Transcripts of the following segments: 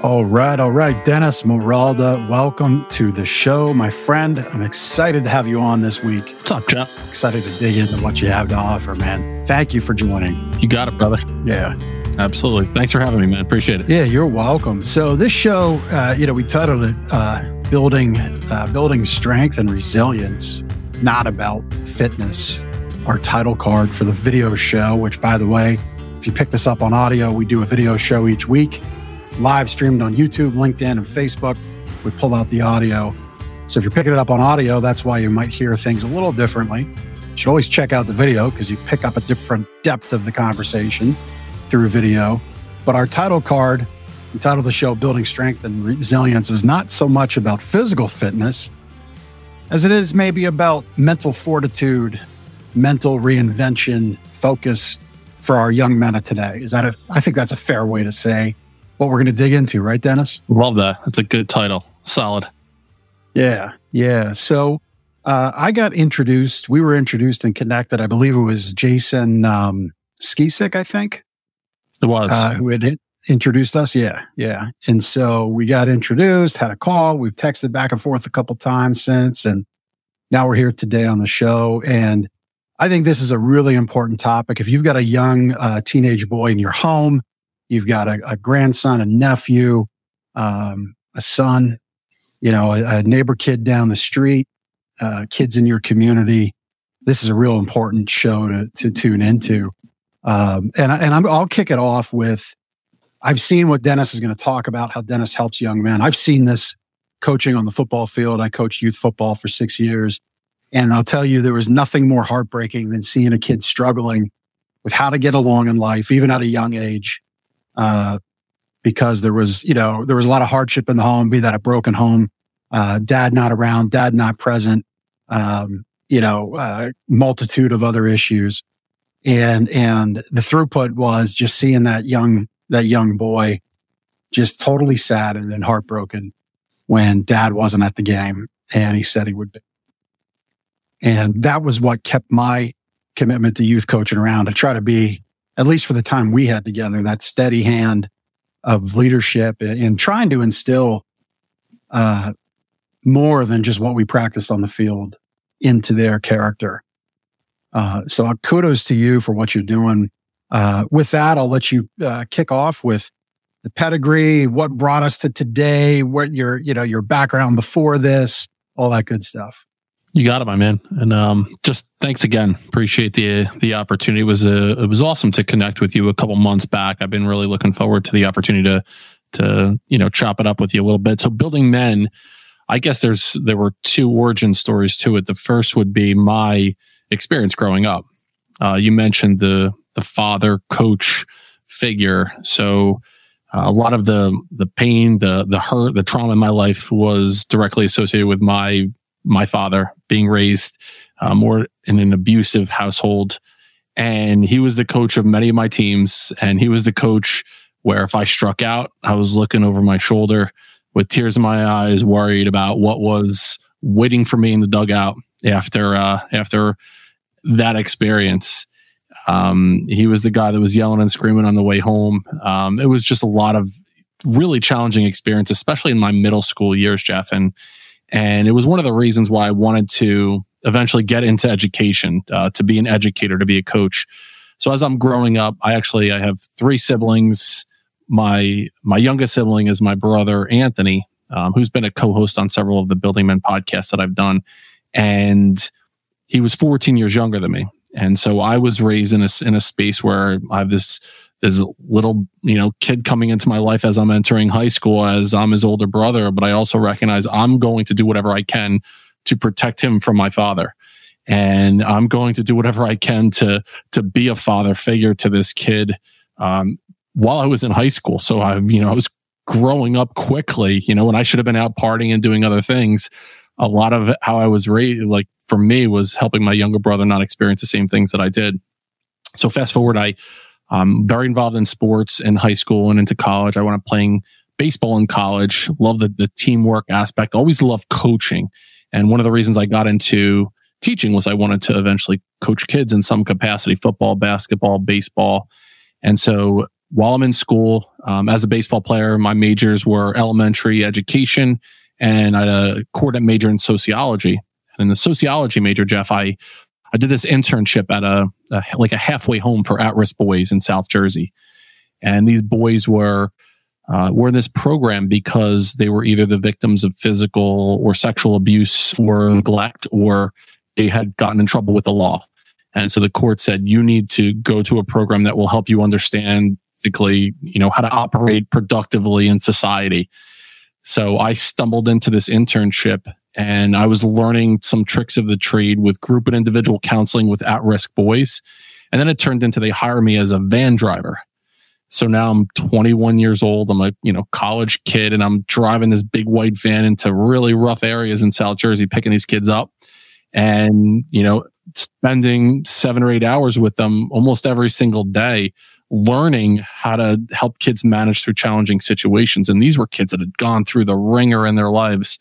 All right, all right. Dennis Morolda, welcome to the show, my friend. I'm excited to have you on this week. What's up, Jeff? Excited to dig into what you have to offer, man. Thank you for joining. You got it, brother. Yeah. Absolutely. Thanks for having me, man. Appreciate it. Yeah, you're welcome. So this show, uh, you know, we titled it uh, "Building uh, Building Strength and Resilience," not about fitness. Our title card for the video show, which, by the way, if you pick this up on audio, we do a video show each week live streamed on YouTube, LinkedIn, and Facebook. We pull out the audio. So if you're picking it up on audio, that's why you might hear things a little differently. You should always check out the video because you pick up a different depth of the conversation through video. But our title card, entitled the show Building Strength and Resilience, is not so much about physical fitness as it is maybe about mental fortitude, mental reinvention, focus for our young men of today. Is that a, I think that's a fair way to say what we're going to dig into, right, Dennis? Love that. That's a good title. Solid. Yeah, yeah. So uh, I got introduced. We were introduced and connected. I believe it was Jason um, Skisick, I think. It was uh, who had introduced us. Yeah, yeah. And so we got introduced, had a call. We've texted back and forth a couple times since, and now we're here today on the show. And I think this is a really important topic. If you've got a young uh, teenage boy in your home, You've got a, a grandson, a nephew, um, a son, you know, a, a, neighbor kid down the street, uh, kids in your community. This is a real important show to, to tune into. Um, and and i will kick it off with I've seen what Dennis is going to talk about, how Dennis helps young men. I've seen this coaching on the football field. I coached youth football for six years. And I'll tell you, there was nothing more heartbreaking than seeing a kid struggling with how to get along in life, even at a young age uh, because there was, you know, there was a lot of hardship in the home, be that a broken home, uh, dad not around, dad not present, um, you know, uh, multitude of other issues. And, and the throughput was just seeing that young, that young boy just totally saddened and heartbroken when dad wasn't at the game and he said he would be. And that was what kept my commitment to youth coaching around to try to be at least for the time we had together, that steady hand of leadership and, trying to instill uh, more than just what we practiced on the field into their character. Uh, so uh, kudos to you for what you're doing. Uh, with that, I'll let you uh, kick off with the pedigree, what brought us to today, what your you know your background before this, all that good stuff. You got it, my man. And um, just thanks again. Appreciate the the opportunity. It was a, it was awesome to connect with you a couple months back. I've been really looking forward to the opportunity to to you know chop it up with you a little bit. So building men, I guess there's there were two origin stories to it. The first would be my experience growing up. Uh, you mentioned the the father coach figure. So uh, a lot of the the pain, the the hurt, the trauma in my life was directly associated with my my father being raised uh, more in an abusive household. And he was the coach of many of my teams. And he was the coach where if I struck out, I was looking over my shoulder with tears in my eyes, worried about what was waiting for me in the dugout after uh, after that experience. Um, he was the guy that was yelling and screaming on the way home. Um, it was just a lot of really challenging experience, especially in my middle school years, Jeff. And and it was one of the reasons why I wanted to eventually get into education, uh, to be an educator, to be a coach. So as I'm growing up, I actually I have three siblings. My my youngest sibling is my brother Anthony, um, who's been a co-host on several of the Building Men podcasts that I've done, and he was 14 years younger than me. And so I was raised in a in a space where I have this this little you know kid coming into my life as i'm entering high school as i'm his older brother but i also recognize i'm going to do whatever i can to protect him from my father. And i'm going to do whatever i can to to be a father figure to this kid um, while i was in high school. So i you know i was growing up quickly you know when i should have been out partying and doing other things. A lot of how i was raised like for me was helping my younger brother not experience the same things that i did. So fast forward i I'm very involved in sports in high school and into college. I went up playing baseball in college. Love the, the teamwork aspect. Always love coaching. And one of the reasons I got into teaching was I wanted to eventually coach kids in some capacity football, basketball, baseball. And so while I'm in school, um, as a baseball player, my majors were elementary education and I had a coordinate major in sociology. And in the sociology major, Jeff, I, I did this internship at a, a like a halfway home for at-risk boys in South Jersey. And these boys were, uh, were in this program because they were either the victims of physical or sexual abuse or neglect, or they had gotten in trouble with the law. And so the court said, you need to go to a program that will help you understand basically, you know, how to operate productively in society. So I stumbled into this internship and I was learning some tricks of the trade with group and individual counseling with at risk boys. And then it turned into they hire me as a van driver. So now I'm 21 years old. I'm a, you know, college kid and I'm driving this big white van into really rough areas in South Jersey, picking these kids up and, you know, spending seven or eight hours with them almost every single day learning how to help kids manage through challenging situations. And these were kids that had gone through the ringer in their lives.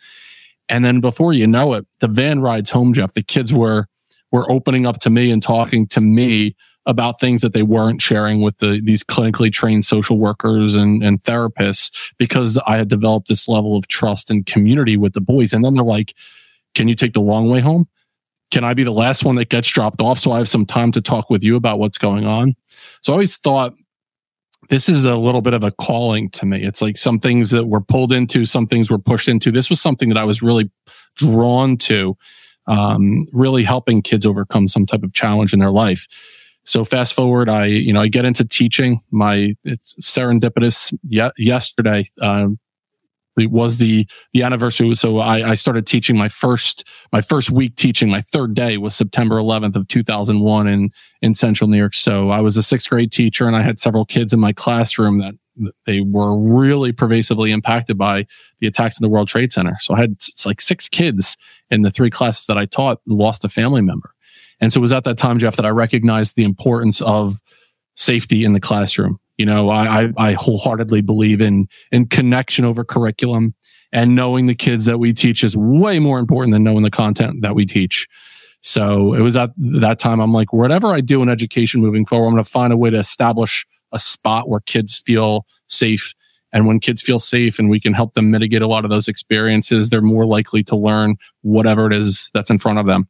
And then before you know it, the van rides home, Jeff. The kids were were opening up to me and talking to me about things that they weren't sharing with the, these clinically trained social workers and, and therapists because I had developed this level of trust and community with the boys. And then they're like, can you take the long way home? Can I be the last one that gets dropped off so I have some time to talk with you about what's going on? So I always thought this is a little bit of a calling to me. It's like some things that were pulled into, some things were pushed into. This was something that I was really drawn to, um, really helping kids overcome some type of challenge in their life. So fast forward, I you know I get into teaching. My it's serendipitous. Ye- yesterday um, it was the the anniversary. So I, I started teaching my first my first week teaching. My third day was September 11th of 2001 in in Central New York. So I was a sixth grade teacher, and I had several kids in my classroom that they were really pervasively impacted by the attacks in the World Trade Center. So I had like six kids in the three classes that I taught lost a family member. And so it was at that time, Jeff, that I recognized the importance of safety in the classroom. You know, I, I wholeheartedly believe in in connection over curriculum and knowing the kids that we teach is way more important than knowing the content that we teach. So it was at that time I'm like, whatever I do in education moving forward, I'm going to find a way to establish a spot where kids feel safe. And when kids feel safe and we can help them mitigate a lot of those experiences, they're more likely to learn whatever it is that's in front of them.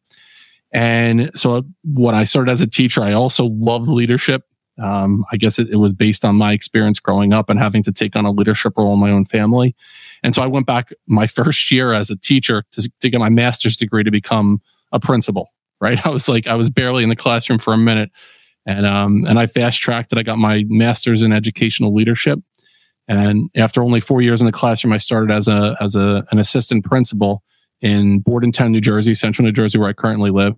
And so when I started as a teacher, I also loved leadership. Um, I guess it, it, was based on my experience growing up and having to take on a leadership role in my own family. And so I went back my first year as a teacher to, to get my master's degree to become a principal. Right. I was like, I was barely in the classroom for a minute. And, um, and I fast tracked it. I got my master's in educational leadership. And after only four years in the classroom, I started as a, as a, an assistant principal in Bordentown, New Jersey, central New Jersey, where I currently live.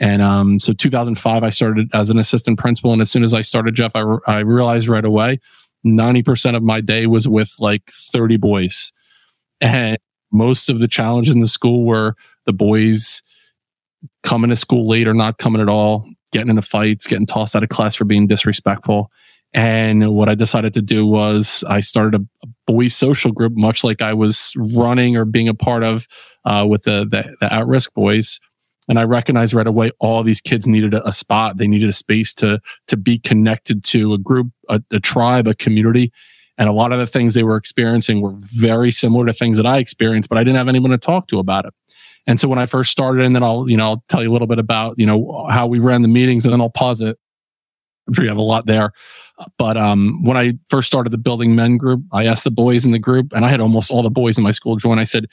And um, so 2005, I started as an assistant principal. And as soon as I started, Jeff, I, re- I realized right away 90% of my day was with like 30 boys. And most of the challenges in the school were the boys coming to school late or not coming at all, getting into fights, getting tossed out of class for being disrespectful. And what I decided to do was I started a, boys social group, much like I was running or being a part of uh, with the, the, the at risk boys. And I recognized right away all these kids needed a, spot. They needed a space to to be connected to a group, a, a tribe, a community. And a lot of the things they were experiencing were very similar to things that I experienced, but I didn't have anyone to talk to about it. And so when I first started, and then I'll, you know, I'll tell you a little bit about, you know, how we ran the meetings and then I'll pause it. I'm sure you have a lot there. But um, when I first started the building men group, I asked the boys in the group, and I had almost all the boys in my school join. I said,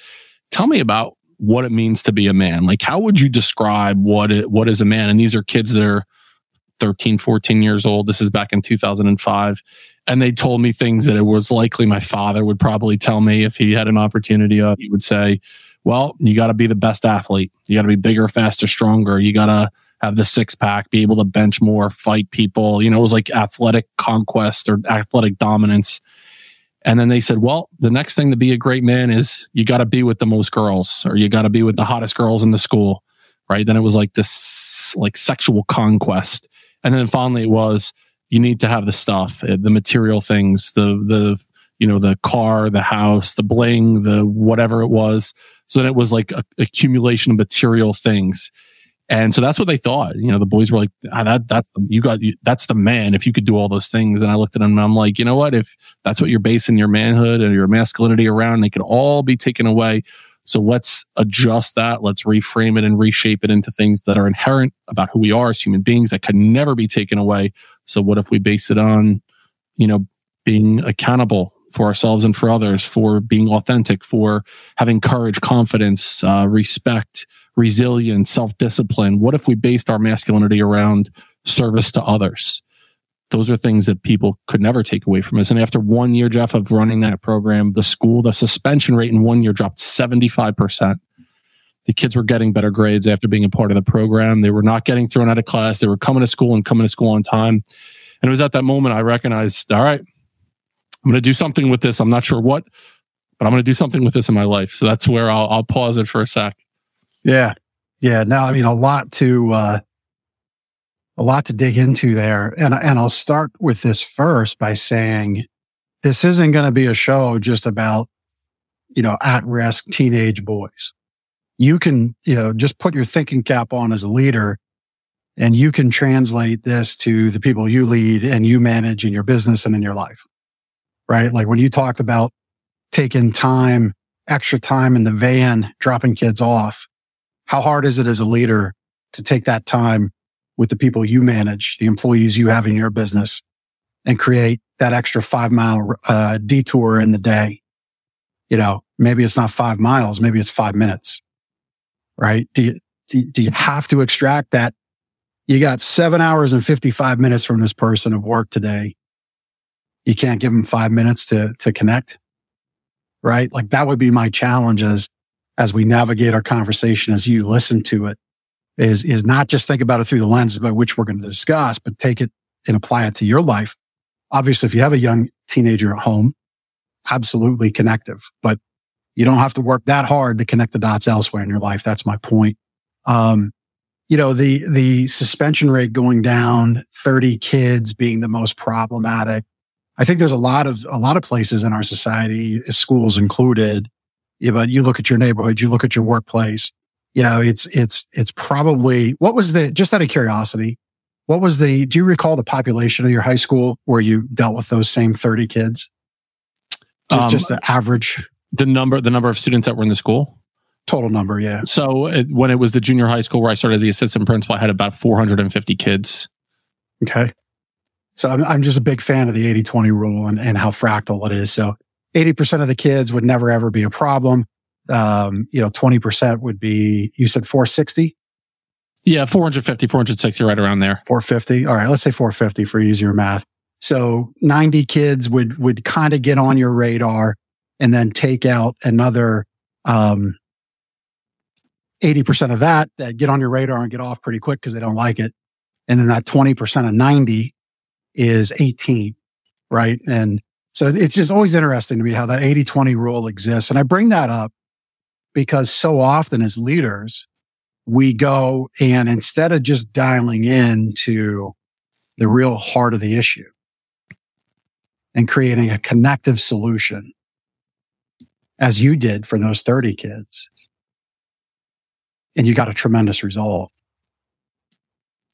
tell me about what it means to be a man. Like, how would you describe what it, what is a man? And these are kids that are 13, 14 years old. This is back in 2005. And they told me things that it was likely my father would probably tell me if he had an opportunity. Uh, he would say, well, you got to be the best athlete. You got to be bigger, faster, stronger. You got to have the six pack, be able to bench more, fight people. You know, it was like athletic conquest or athletic dominance. And then they said, well, the next thing to be a great man is you got to be with the most girls or you got to be with the hottest girls in the school. Right. Then it was like this like sexual conquest. And then finally it was you need to have the stuff, eh, the material things, the, the, you know, the car, the house, the bling, the whatever it was. So then it was like a accumulation of material things. And so that's what they thought. You know, the boys were like, ah, "That that's the, you got that's the man if you could do all those things." And I looked at them and I'm like, you know what? If that's what you're basing your manhood and your masculinity around, they could all be taken away. So let's adjust that. Let's reframe it and reshape it into things that are inherent about who we are as human beings that could never be taken away. So what if we base it on, you know, being accountable for ourselves and for others, for being authentic, for having courage, confidence, uh, respect, resilience, self discipline? What if we based our masculinity around service to others? Those are things that people could never take away from us. And after one year, Jeff, of running that program, the school, the suspension rate in one year dropped 75%. The kids were getting better grades after being a part of the program. They were not getting thrown out of class. They were coming to school and coming to school on time. And it was at that moment I recognized, all right, I'm going to do something with this. I'm not sure what, but I'm going to do something with this in my life. So that's where I'll, I'll pause it for a sec. Yeah. Yeah. Now, I mean, a lot to, uh, a lot to dig into there. And, and I'll start with this first by saying this isn't going to be a show just about, you know, at risk teenage boys. You can, you know, just put your thinking cap on as a leader and you can translate this to the people you lead and you manage in your business and in your life. Right. Like when you talked about taking time, extra time in the van, dropping kids off, how hard is it as a leader to take that time with the people you manage, the employees you have in your business and create that extra five mile uh, detour in the day? You know, maybe it's not five miles, maybe it's five minutes, right? Do you, do, do you have to extract that? You got seven hours and 55 minutes from this person of work today. You can't give them five minutes to, to connect, right? Like that would be my challenge as, as we navigate our conversation, as you listen to it is, is not just think about it through the lens by which we're going to discuss, but take it and apply it to your life. Obviously, if you have a young teenager at home, absolutely connective, but you don't have to work that hard to connect the dots elsewhere in your life. That's my point. Um, you know, the, the suspension rate going down, 30 kids being the most problematic. I think there's a lot of, a lot of places in our society, schools included. Yeah, but you look at your neighborhood, you look at your workplace, you know, it's, it's, it's probably, what was the, just out of curiosity, what was the, do you recall the population of your high school where you dealt with those same 30 kids? Just, um, just the average. The number, the number of students that were in the school? Total number, yeah. So it, when it was the junior high school where I started as the assistant principal, I had about 450 kids. Okay. So I'm, I'm just a big fan of the 80 20 rule and, and how fractal it is. So 80% of the kids would never ever be a problem um, you know, 20% would be, you said 460? Yeah, 450, 460, right around there. 450. All right. Let's say 450 for easier math. So 90 kids would, would kind of get on your radar and then take out another, um, 80% of that that get on your radar and get off pretty quick because they don't like it. And then that 20% of 90 is 18, right? And so it's just always interesting to me how that 80 20 rule exists. And I bring that up because so often as leaders, we go and instead of just dialing in to the real heart of the issue and creating a connective solution, as you did for those 30 kids, and you got a tremendous result.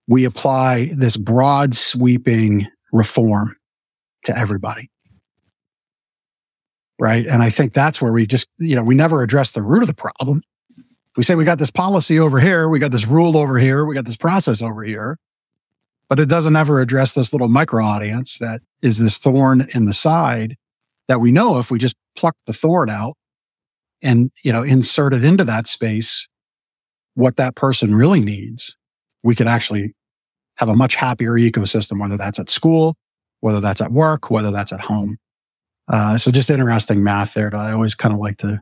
We apply this broad sweeping reform to everybody right? And I think that's where we just, you know, we never address the root of the problem. We say we got this policy over here, we got this rule over here, we got this process over here, but it doesn't ever address this little micro audience that is this thorn in the side that we know if we just pluck the thorn out and, you know, insert it into that space, what that person really needs, we could actually have a much happier ecosystem, whether that's at school, whether that's at work, whether that's at home. Uh, so just interesting math there that I always kind of like to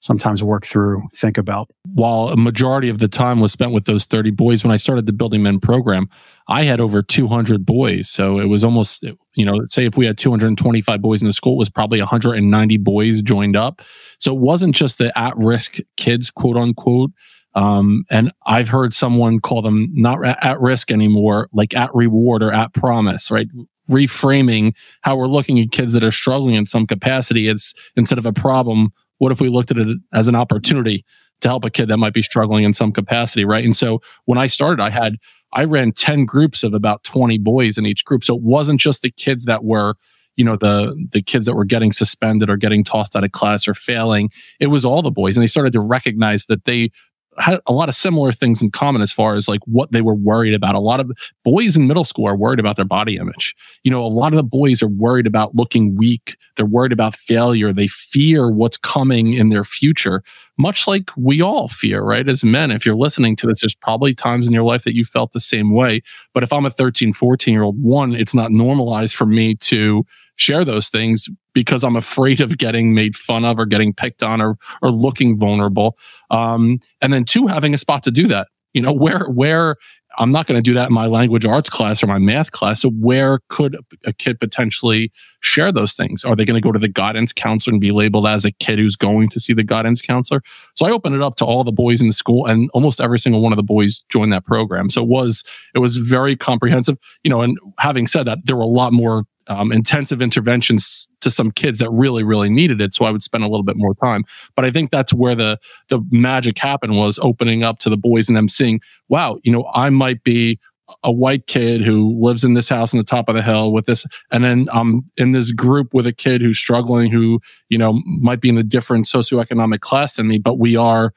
sometimes work through, think about. While a majority of the time was spent with those 30 boys, when I started the Building Men program, I had over 200 boys. So it was almost, you know, say if we had 225 boys in the school, it was probably 190 boys joined up. So it wasn't just the at risk kids, quote unquote. Um, and I've heard someone call them not at risk anymore, like at reward or at promise, right? Reframing how we're looking at kids that are struggling in some capacity. It's instead of a problem, what if we looked at it as an opportunity to help a kid that might be struggling in some capacity, right? And so when I started, I had I ran 10 groups of about 20 boys in each group. So it wasn't just the kids that were, you know, the the kids that were getting suspended or getting tossed out of class or failing. It was all the boys. And they started to recognize that they had a lot of similar things in common as far as like what they were worried about. A lot of boys in middle school are worried about their body image. You know, a lot of the boys are worried about looking weak. They're worried about failure. They fear what's coming in their future, much like we all fear, right? As men, if you're listening to this, there's probably times in your life that you felt the same way. But if I'm a 13, 14 year old, one, it's not normalized for me to share those things because I'm afraid of getting made fun of or getting picked on or or looking vulnerable. Um, and then two, having a spot to do that. You know, where where I'm not going to do that in my language arts class or my math class. So where could a kid potentially share those things? Are they going to go to the guidance counselor and be labeled as a kid who's going to see the guidance counselor? So I opened it up to all the boys in the school and almost every single one of the boys joined that program. So it was, it was very comprehensive, you know, and having said that, there were a lot more um, intensive interventions to some kids that really, really needed it. So I would spend a little bit more time. But I think that's where the the magic happened was opening up to the boys and them seeing, wow, you know, I might be a white kid who lives in this house on the top of the hill with this and then i'm in this group with a kid who's struggling who you know might be in a different socioeconomic class than me but we are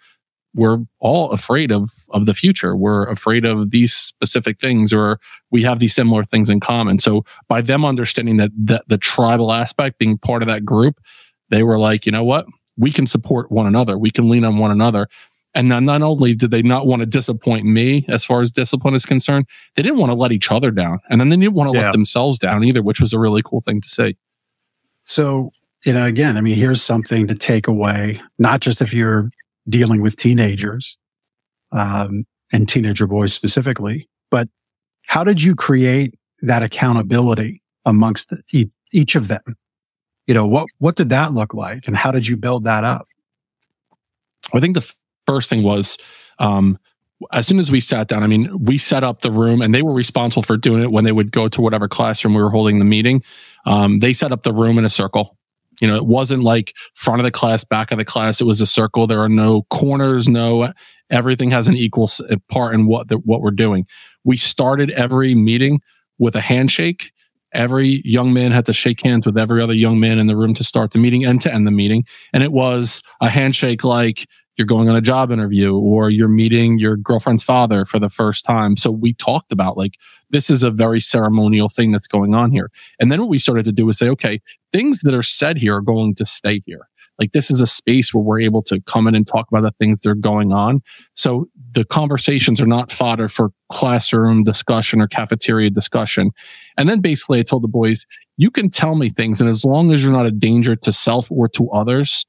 we're all afraid of of the future. We're afraid of these specific things or we have these similar things in common. So by them understanding that the, the tribal aspect being part of that group they were like you know what? We can support one another. We can lean on one another. And then not only did they not want to disappoint me as far as discipline is concerned they didn't want to let each other down. And then they didn't want to yeah. let themselves down either which was a really cool thing to see. So you know again i mean here's something to take away not just if you're dealing with teenagers um, and teenager boys specifically. But how did you create that accountability amongst each of them? You know, what, what did that look like and how did you build that up? I think the first thing was, um, as soon as we sat down, I mean, we set up the room and they were responsible for doing it when they would go to whatever classroom we were holding the meeting. Um, they set up the room in a circle you know, it wasn't like front of the class, back of the class. It was a circle. There are no corners, no everything has an equal uh, part in what the, what we're doing. We started every meeting with a handshake. Every young man had to shake hands with every other young man in the room to start the meeting and to end the meeting. And it was a handshake like you're going on a job interview or you're meeting your girlfriend's father for the first time. So we talked about like, this is a very ceremonial thing that's going on here. And then what we started to do is say, okay, things that are said here are going to stay here. Like this is a space where we're able to come in and talk about the things that are going on. So the conversations are not fodder for classroom discussion or cafeteria discussion. And then basically I told the boys, you can tell me things. And as long as you're not a danger to self or to others,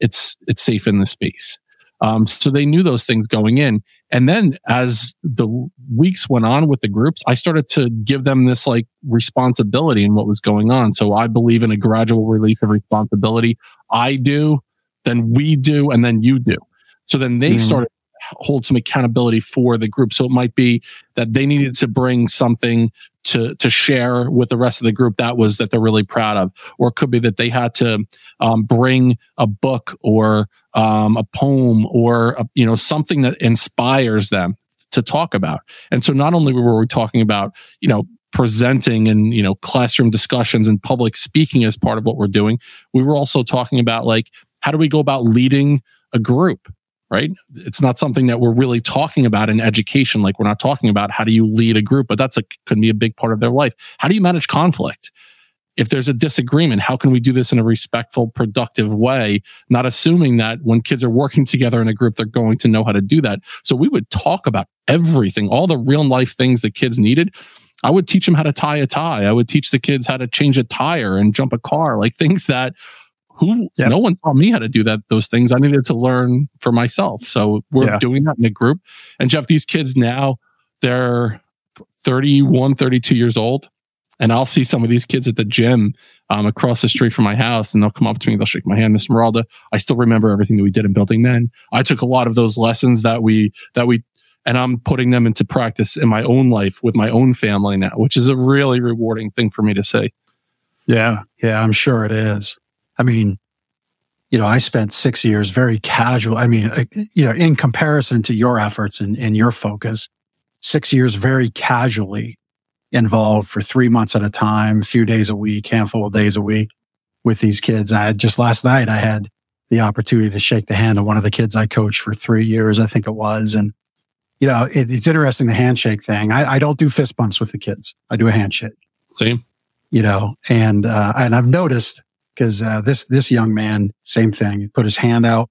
it's it's safe in the space. Um, so they knew those things going in. And then as the weeks went on with the groups, I started to give them this like responsibility in what was going on. So I believe in a gradual release of responsibility. I do, then we do, and then you do. So then they mm. started hold some accountability for the group. So it might be that they needed to bring something to to share with the rest of the group that was that they're really proud of, or it could be that they had to um, bring a book or um, a poem or a, you know something that inspires them to talk about. And so not only were we talking about you know presenting and you know classroom discussions and public speaking as part of what we're doing, we were also talking about like how do we go about leading a group right? It's not something that we're really talking about in education. Like we're not talking about how do you lead a group, but that's a could be a big part of their life. How do you manage conflict? If there's a disagreement, how can we do this in a respectful, productive way? Not assuming that when kids are working together in a group, they're going to know how to do that. So we would talk about everything, all the real life things that kids needed. I would teach them how to tie a tie. I would teach the kids how to change a tire and jump a car, like things that who yep. no one taught me how to do that those things. I needed to learn for myself. So we're yeah. doing that in a group. And jeff these kids now they're 31 32 years old. And i'll see some of these kids at the gym um, across the street from my house and they'll come up to me they'll shake my hand miss Morolda. i still remember everything that we did in building men. I took a lot of those lessons that we that we and i'm putting them into practice in my own life with my own family now which is a really rewarding thing for me to say. Yeah. Yeah i'm sure it is I mean, you know, I spent six years very casual. I mean, you know, in comparison to your efforts and, and your focus, six years very casually involved for three months at a time, a few days a week, handful of days a week with these kids. I had just last night, I had the opportunity to shake the hand of one of the kids I coached for three years, I think it was. And, you know, it, it's interesting, the handshake thing. I, I, don't do fist bumps with the kids. I do a handshake. Same. You know, and, uh, and I've noticed because, uh, this, this young man, same thing, put his hand out,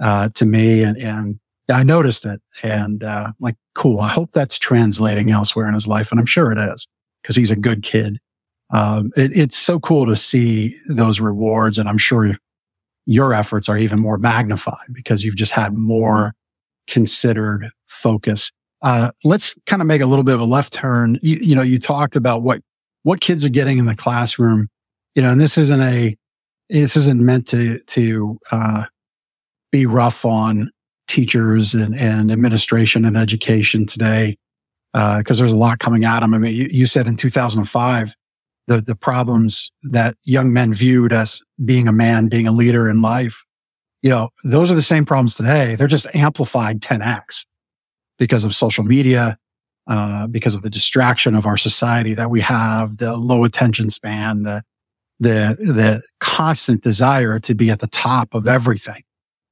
uh, to me and, and I noticed it and, uh, like, cool. I hope that's translating elsewhere in his life. And I'm sure it is because he's a good kid. Um, it, it's so cool to see those rewards. And I'm sure your efforts are even more magnified because you've just had more considered focus. Uh, let's kind of make a little bit of a left turn. You, you know, you talked about what, what kids are getting in the classroom, you know, and this isn't a, this isn't meant to, to, uh, be rough on teachers and, and administration and education today. Uh, cause there's a lot coming at them. I mean, you, you said in 2005, the, the problems that young men viewed as being a man, being a leader in life, you know, those are the same problems today. They're just amplified 10x because of social media, uh, because of the distraction of our society that we have, the low attention span, the, the, the constant desire to be at the top of everything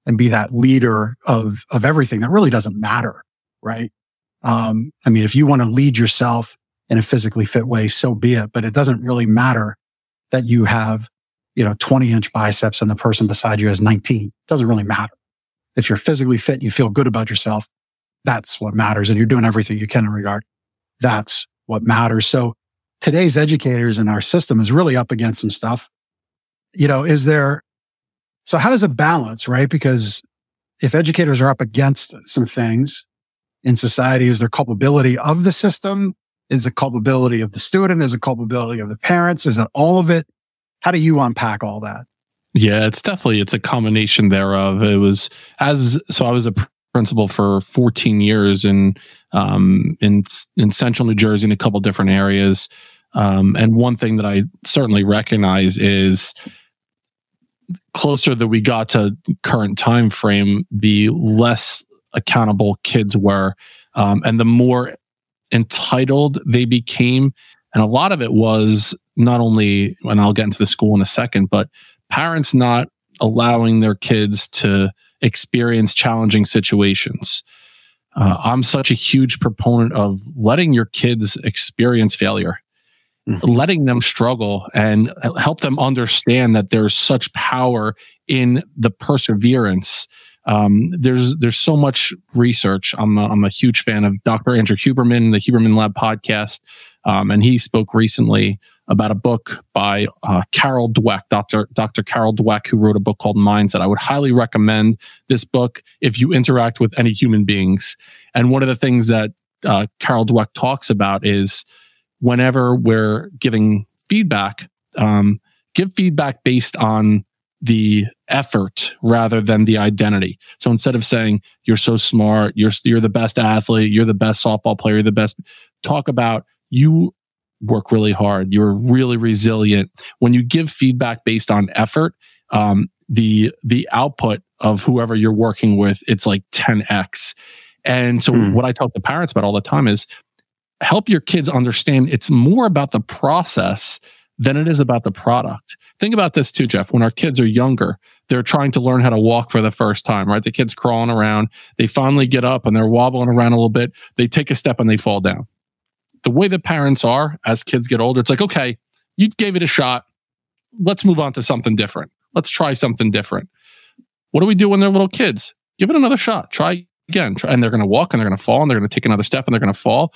and be that leader of, of everything that really doesn't matter. Right. Um, I mean, if you want to lead yourself in a physically fit way, so be it. But it doesn't really matter that you have, you know, 20 inch biceps and the person beside you has 19. It doesn't really matter. If you're physically fit and you feel good about yourself, that's what matters. And you're doing everything you can in regard. That's what matters. So today's educators in our system is really up against some stuff. You know, is there, so how does it balance, right? Because if educators are up against some things in society, is there culpability of the system? Is it culpability of the student? Is it culpability of the parents? Is it all of it? How do you unpack all that? Yeah, it's definitely it's a combination thereof. It was as so I was a principal for 14 years in um, in in central New Jersey in a couple different areas. Um, and one thing that I certainly recognize is closer that we got to current time frame, the less accountable kids were, um, and the more entitled they became. And a lot of it was not only, and I'll get into the school in a second, but parents not allowing their kids to experience challenging situations. Uh, I'm such a huge proponent of letting your kids experience failure, mm-hmm. letting them struggle and help them understand that there's such power in the perseverance um, there's there's so much research. I'm a, I'm a huge fan of Dr. Andrew Huberman, the Huberman Lab podcast, um, and he spoke recently about a book by uh, Carol Dweck, Dr. Dr. Carol Dweck, who wrote a book called Mindset. I would highly recommend this book if you interact with any human beings. And one of the things that uh, Carol Dweck talks about is whenever we're giving feedback, um, give feedback based on the effort rather than the identity. So instead of saying you're so smart, you're you're the best athlete, you're the best softball player, you're the best, talk about you work really hard, you're really resilient. When you give feedback based on effort, um, the the output of whoever you're working with, it's like 10x. And so mm. what I talk to parents about all the time is help your kids understand it's more about the process than it is about the product. Think about this too, Jeff. When our kids are younger, they're trying to learn how to walk for the first time, right? The kid's crawling around. They finally get up and they're wobbling around a little bit. They take a step and they fall down. The way that parents are as kids get older, it's like, okay, you gave it a shot. Let's move on to something different. Let's try something different. What do we do when they're little kids? Give it another shot. Try again. And they're going to walk and they're going to fall and they're going to take another step and they're going to fall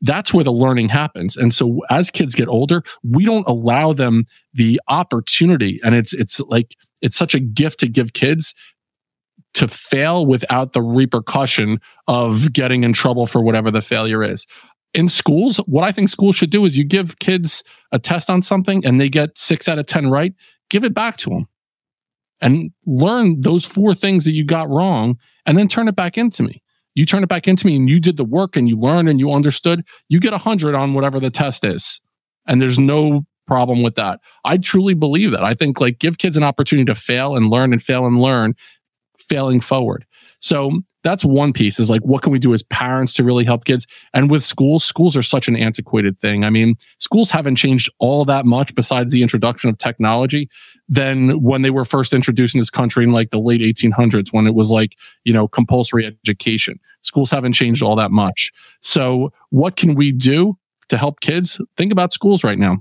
that's where the learning happens. And so as kids get older, we don't allow them the opportunity. And it's, it's like, it's such a gift to give kids to fail without the repercussion of getting in trouble for whatever the failure is. In schools, what I think schools should do is you give kids a test on something and they get six out of 10 right, give it back to them and learn those four things that you got wrong and then turn it back into me you turn it back into me and you did the work and you learned and you understood, you get a hundred on whatever the test is. And there's no problem with that. I truly believe that. I think like give kids an opportunity to fail and learn and fail and learn, failing forward. So that's one piece is like what can we do as parents to really help kids? And with schools schools are such an antiquated thing. I mean schools haven't changed all that much besides the introduction of technology than when they were first introduced in this country in like the late 1800s when it was like you know compulsory education. Schools haven't changed all that much. So what can we do to help kids? Think about schools right now.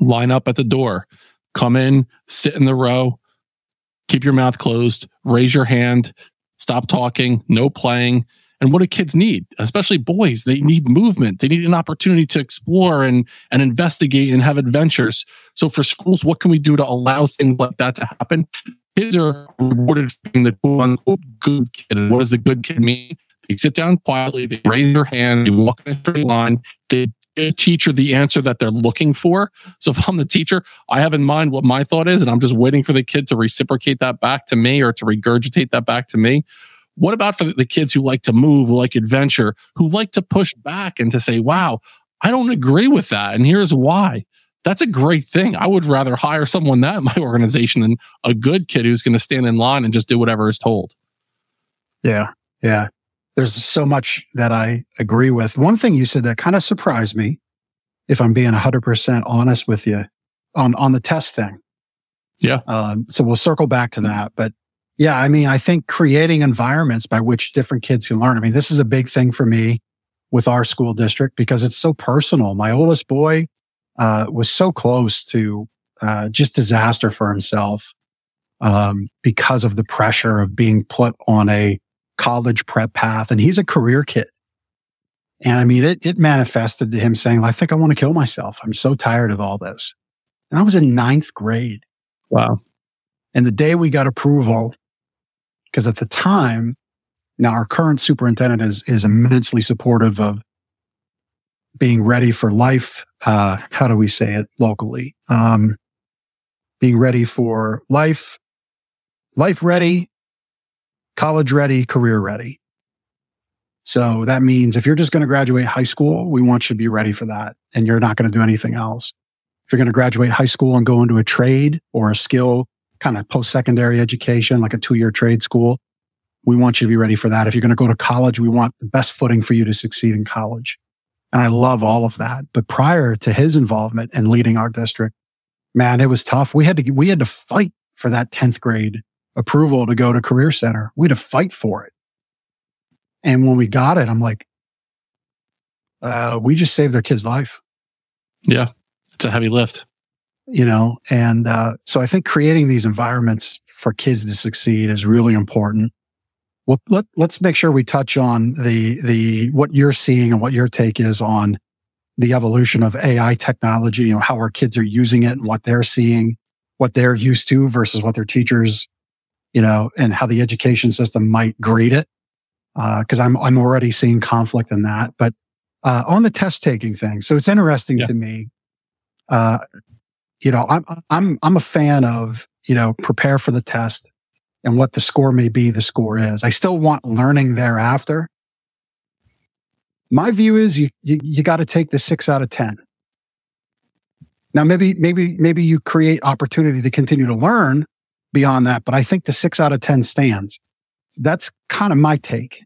Line up at the door. Come in sit in the row. Keep your mouth closed. Raise your hand stop talking, no playing. And what do kids need? Especially boys, they need movement. They need an opportunity to explore and, and investigate and have adventures. So for schools, what can we do to allow things like that to happen? Kids are rewarded for being the quote unquote good kid. And what does the good kid mean? They sit down quietly, they raise their hand, they walk in a straight line, they a teacher the answer that they're looking for. So if I'm the teacher, I have in mind what my thought is, and I'm just waiting for the kid to reciprocate that back to me or to regurgitate that back to me. What about for the kids who like to move, like adventure, who like to push back and to say, wow, I don't agree with that. And here's why. That's a great thing. I would rather hire someone that in my organization than a good kid who's going to stand in line and just do whatever is told. Yeah. Yeah there's so much that I agree with. One thing you said that kind of surprised me, if I'm being 100% honest with you, on, on the test thing. Yeah. Um, so we'll circle back to that. But yeah, I mean, I think creating environments by which different kids can learn. I mean, this is a big thing for me with our school district because it's so personal. My oldest boy uh, was so close to uh, just disaster for himself um, because of the pressure of being put on a college prep path and he's a career kid. And I mean, it, it manifested to him saying, I think I want to kill myself. I'm so tired of all this. And I was in ninth grade. Wow. And the day we got approval, because at the time, now our current superintendent is, is immensely supportive of being ready for life. Uh, how do we say it locally? Um, being ready for life, life ready, college ready, career ready. So that means if you're just going to graduate high school, we want you to be ready for that. And you're not going to do anything else. If you're going to graduate high school and go into a trade or a skill kind of post secondary education, like a two year trade school, we want you to be ready for that. If you're going to go to college, we want the best footing for you to succeed in college. And I love all of that. But prior to his involvement in leading our district, man, it was tough. We had to, we had to fight for that 10th grade approval to go to career center. We had to fight for it. And when we got it, I'm like, uh, we just saved their kid's life. Yeah. It's a heavy lift. You know, and uh, so I think creating these environments for kids to succeed is really important. Well, let, let's make sure we touch on the, the, what you're seeing and what your take is on the evolution of AI technology, you know, how our kids are using it and what they're seeing, what they're used to versus what their teachers you know, and how the education system might grade it. Uh, cause I'm, I'm already seeing conflict in that, but, uh, on the test taking thing. So it's interesting yeah. to me. Uh, you know, I'm, I'm, I'm a fan of, you know, prepare for the test and what the score may be, the score is. I still want learning thereafter. My view is you, you, you got to take the six out of 10. Now, maybe, maybe, maybe you create opportunity to continue to learn beyond that, but I think the six out of 10 stands. That's kind of my take.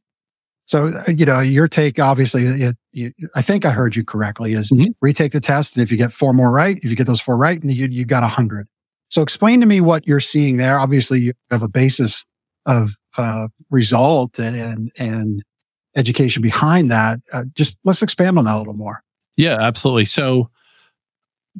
So, uh, you know, your take, obviously, it, you, I think I heard you correctly is mm-hmm. retake the test. And if you get four more right, if you get those four right, and you, you got a hundred. So explain to me what you're seeing there. Obviously you have a basis of, uh, result and, and, and education behind that. Uh, just let's expand on that a little more. Yeah, absolutely. So,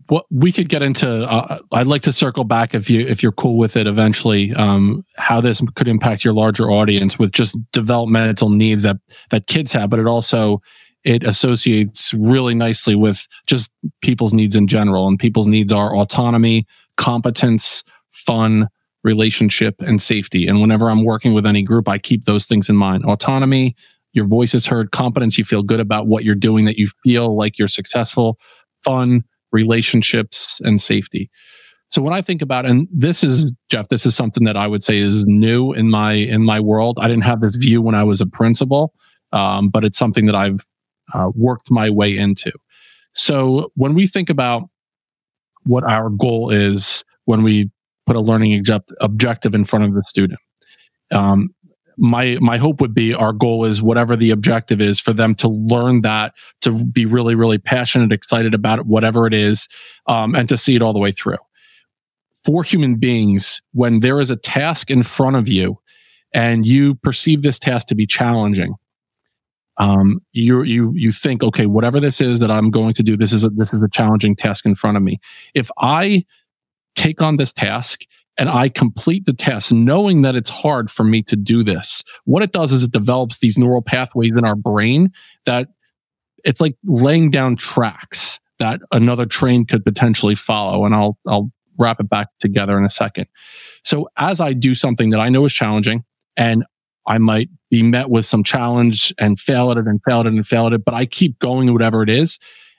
what we could get into uh, i'd like to circle back if you if you're cool with it eventually um, how this could impact your larger audience with just developmental needs that that kids have but it also it associates really nicely with just people's needs in general and people's needs are autonomy competence fun relationship and safety. And whenever i'm working with any group i keep those things in mind. Autonomy your voice is heard competence you feel good about what you're doing that you feel like you're successful fun relationships and safety. So when I think about, and this is Jeff, this is something that I would say is new in my in my world. I didn't have this view when I was a principal, um, but it's something that I've uh, worked my way into. So when we think about what our goal is when we put a learning object- objective in front of the student. Um, my my hope would be our goal is whatever the objective is for them to learn that to be really really passionate excited about it whatever it is um, and to see it all the way through. For human beings when there is a task in front of you and you perceive this task to be challenging um, you you you think okay whatever this is that i'm going to do this is a, this is a challenging task in front of me. If i take on this task and I complete the test knowing that it's hard for me to do this, what it does is it develops these neural pathways in our brain that it's like laying down tracks that another train could potentially follow. And I'll, I'll wrap it back together in a second. So as I do something that I know is challenging and I might be met with some challenge and fail at it and fail at it and fail at it, but I keep going whatever it is.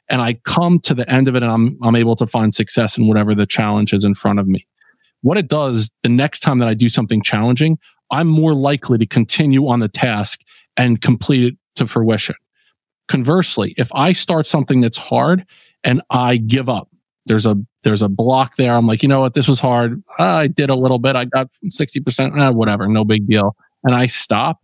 And I come to the end of it and I'm, I'm able to find success in whatever the challenge is in front of me what it does the next time that I do something challenging, I'm more likely to continue on the task and complete it to fruition. Conversely, if I start something that's hard and I give up, there's a there's a block there. I'm like, you know what, this was hard. I did a little bit. I got 60%, eh, whatever, no big deal. And I stop.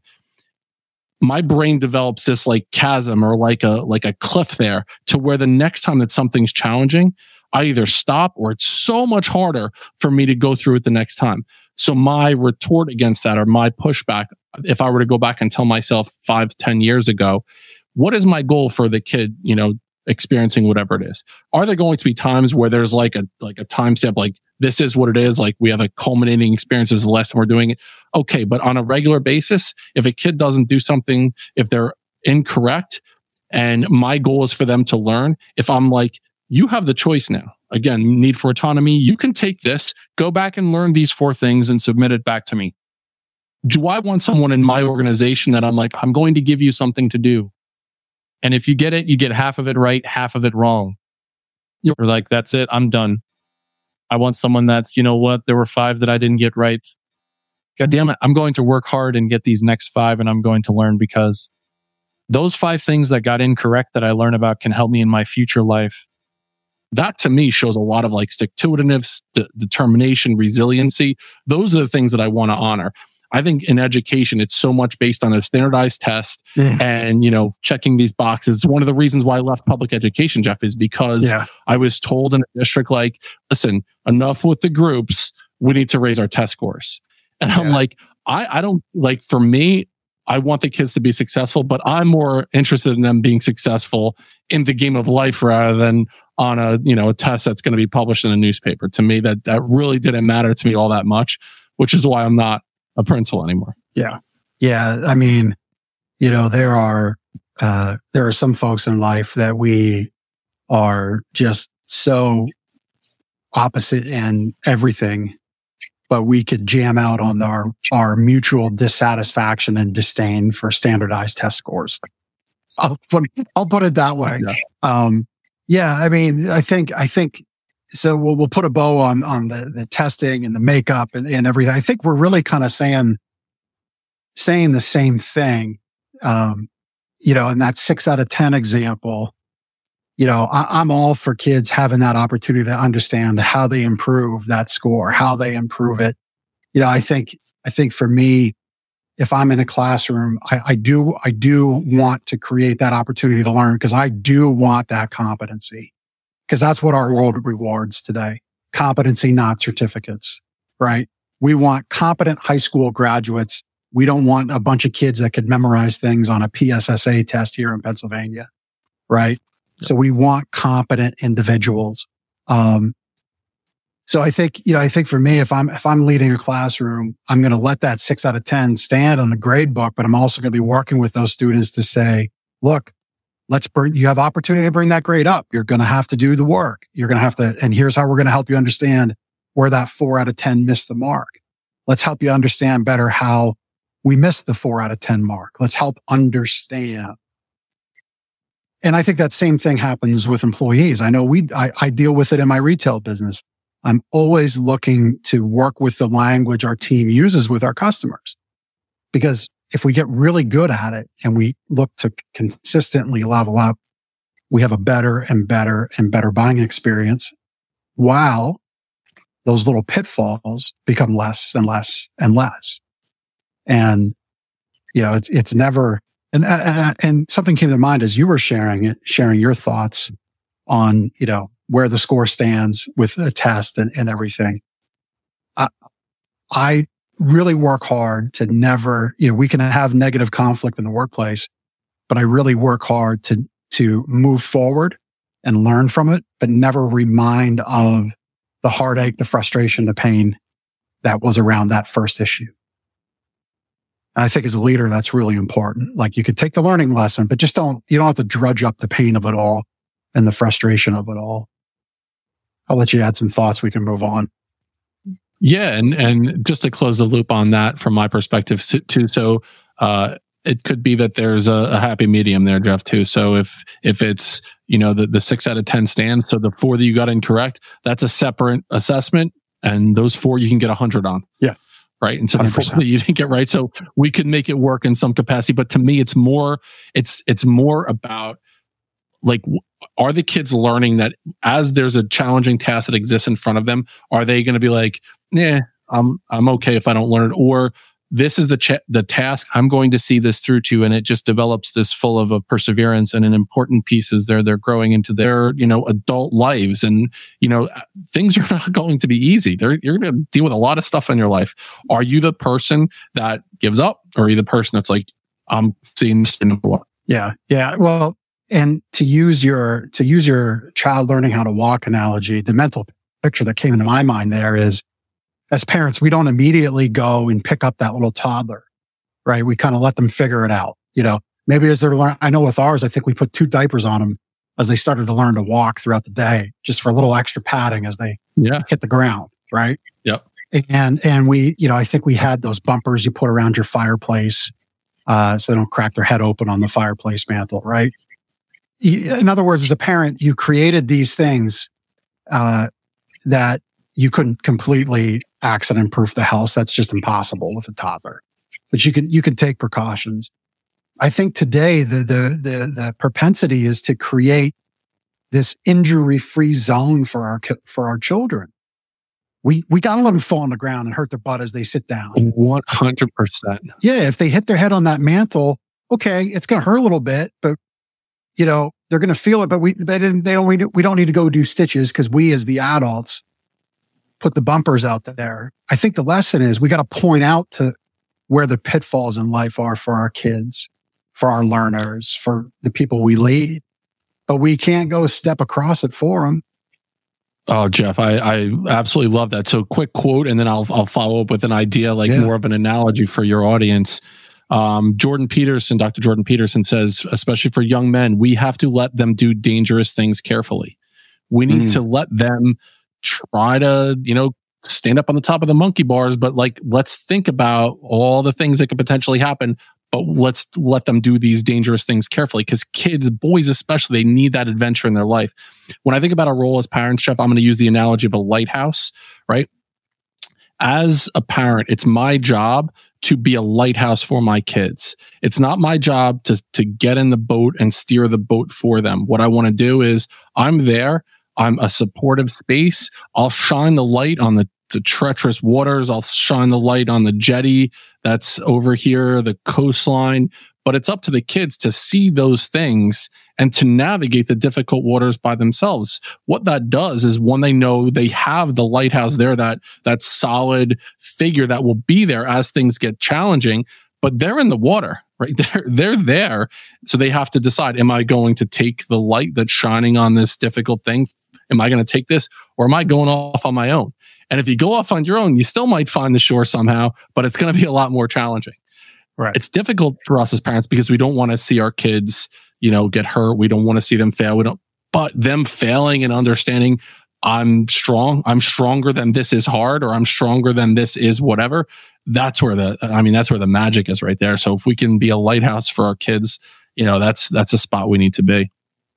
My brain develops this like chasm or like a like a cliff there to where the next time that something's challenging, I either stop or it's so much harder for me to go through it the next time. So my retort against that or my pushback, if I were to go back and tell myself five, ten years ago, what is my goal for the kid, you know, experiencing whatever it is? Are there going to be times where there's like a like a timestamp, like this is what it is, like we have a culminating experience is the last we're doing it? Okay, but on a regular basis, if a kid doesn't do something, if they're incorrect, and my goal is for them to learn, if I'm like, you have the choice now. Again, need for autonomy. You can take this, go back and learn these four things and submit it back to me. Do I want someone in my organization that I'm like, I'm going to give you something to do? And if you get it, you get half of it right, half of it wrong. You're like, that's it. I'm done. I want someone that's, you know what? There were five that I didn't get right. God damn it. I'm going to work hard and get these next five and I'm going to learn because those five things that got incorrect that I learn about can help me in my future life that to me shows a lot of like stick to itiveness, de- determination, resiliency. Those are the things that I want to honor. I think in education, it's so much based on a standardized test yeah. and, you know, checking these boxes. It's one of the reasons why I left public education, Jeff, is because yeah. I was told in a district like, listen, enough with the groups. We need to raise our test scores. And yeah. I'm like, I, I don't like for me, I want the kids to be successful, but I'm more interested in them being successful in the game of life rather than on a, you know, a test that's going to be published in a newspaper. To me, that, that really didn't matter to me all that much, which is why I'm not a principal anymore. Yeah. Yeah. I mean, you know, there are, uh, there are some folks in life that we are just so opposite in everything but we could jam out on our, our mutual dissatisfaction and disdain for standardized test scores. I'll put, I'll put it that way. Yeah. Um, yeah, I mean, I think, I think, so we'll, we'll put a bow on, on the, the testing and the makeup and, and everything. I think we're really kind of saying, saying the same thing. Um, you know, in that six out of 10 example, you know, I, am all for kids having that opportunity to understand how they improve that score, how they improve it. You know, I think, I think for me, if I'm in a classroom, I, I do, I do want to create that opportunity to learn because I do want that competency because that's what our world rewards today. Competency, not certificates, right? We want competent high school graduates. We don't want a bunch of kids that could memorize things on a PSSA test here in Pennsylvania, right? So we want competent individuals. Um, so I think, you know, I think for me, if I'm, if I'm leading a classroom, I'm going to let that six out of 10 stand on the grade book, but I'm also going to be working with those students to say, look, let's bring, you have opportunity to bring that grade up. You're going to have to do the work. You're going to have to, and here's how we're going to help you understand where that four out of 10 missed the mark. Let's help you understand better how we missed the four out of 10 mark. Let's help understand and I think that same thing happens with employees. I know we, I, I deal with it in my retail business. I'm always looking to work with the language our team uses with our customers. Because if we get really good at it and we look to consistently level up, we have a better and better and better buying experience. while those little pitfalls become less and less and less. And, you know, it's, it's never, and, and, and something came to mind as you were sharing it, sharing your thoughts on, you know, where the score stands with a test and, and everything. I, I really work hard to never, you know, we can have negative conflict in the workplace, but I really work hard to, to move forward and learn from it, but never remind of the heartache, the frustration, the pain that was around that first issue. And I think as a leader, that's really important. Like you could take the learning lesson, but just don't, you don't have to drudge up the pain of it all and the frustration of it all. I'll let you add some thoughts. We can move on. Yeah, and and just to close the loop on that from my perspective too. So uh, it could be that there's a, a, happy medium there, Jeff. Too. So if if it's you know the the six out of ten stands, so the four that you got incorrect, that's a separate assessment, and those four you can get a hundred on. Yeah. Right. And so the four that you didn't get right, so we could make it work in some capacity. But to me, it's more it's it's more about like are the kids learning that as there's a challenging task that exists in front of them are they going to be like yeah i'm i'm okay if i don't learn it or this is the ch- the task i'm going to see this through to and it just develops this full of, of perseverance and an important pieces there they're growing into their you know adult lives. And you know uh, things are not going to be easy. They're, you're going to deal with a lot of stuff in your life. Are you the person that gives up or are you the person that's like i'm seeing this yeah yeah well and to use your, to use your child learning how to walk analogy, the mental picture that came into my mind there is as parents, we don't immediately go and pick up that little toddler, right? We kind of let them figure it out. You know, maybe as they're learning, I know with ours, I think we put two diapers on them as they started to learn to walk throughout the day, just for a little extra padding as they yeah. hit the ground, right? Yep. And and we, you know, I think we had those bumpers you put around your fireplace, uh, so they don't crack their head open on the fireplace mantle, right? In other words, as a parent, you created these things uh, that you couldn't completely accident proof the house. That's just impossible with a toddler. But you can you can take precautions. I think today the the the, the propensity is to create this injury free zone for our for our children. We we gotta let them fall on the ground and hurt their butt as they sit down. One hundred percent. Yeah, if they hit their head on that mantle, okay, it's gonna hurt a little bit, but you know, they're going to feel it, but we, they didn't, they don't, we don't need to go do stitches because we as the adults put the bumpers out there. I think the lesson is we got to point out to where the pitfalls in life are for our kids, for our learners, for the people we lead, but we can't go step across it for them. Oh, Jeff, I, I absolutely love that. So quick quote, and then I'll, I'll follow up with an idea, like yeah. more of an analogy for your audience. Um, Jordan Peterson, Dr. Jordan Peterson says, especially for young men, we have to let them do dangerous things carefully. We need mm. to let them try to, you know, stand up on the top of the monkey bars, but like, let's think about all the things that could potentially happen. But let's let them do these dangerous things carefully because kids, boys especially, they need that adventure in their life. When I think about our role as parents, Jeff, I'm going to use the analogy of a lighthouse, right? As a parent, it's my job to be a lighthouse for my kids. It's not my job to, to get in the boat and steer the boat for them. What I want to do is I'm there. I'm a supportive space. I'll shine the light on the, the treacherous waters. I'll shine the light on the jetty that's over here, the coastline. But it's up to the kids to see those things and to navigate the difficult waters by themselves. What that does is when they know they have the lighthouse there, that that solid figure that will be there as things get challenging, but they're in the water, right? They're they're there. So they have to decide, am I going to take the light that's shining on this difficult thing? Am I going to take this or am I going off on my own? And if you go off on your own, you still might find the shore somehow, but it's going to be a lot more challenging. Right. It's difficult for us as parents because we don't want to see our kids you know, get hurt. We don't want to see them fail. We don't, but them failing and understanding I'm strong, I'm stronger than this is hard, or I'm stronger than this is whatever. That's where the, I mean, that's where the magic is right there. So if we can be a lighthouse for our kids, you know, that's, that's a spot we need to be.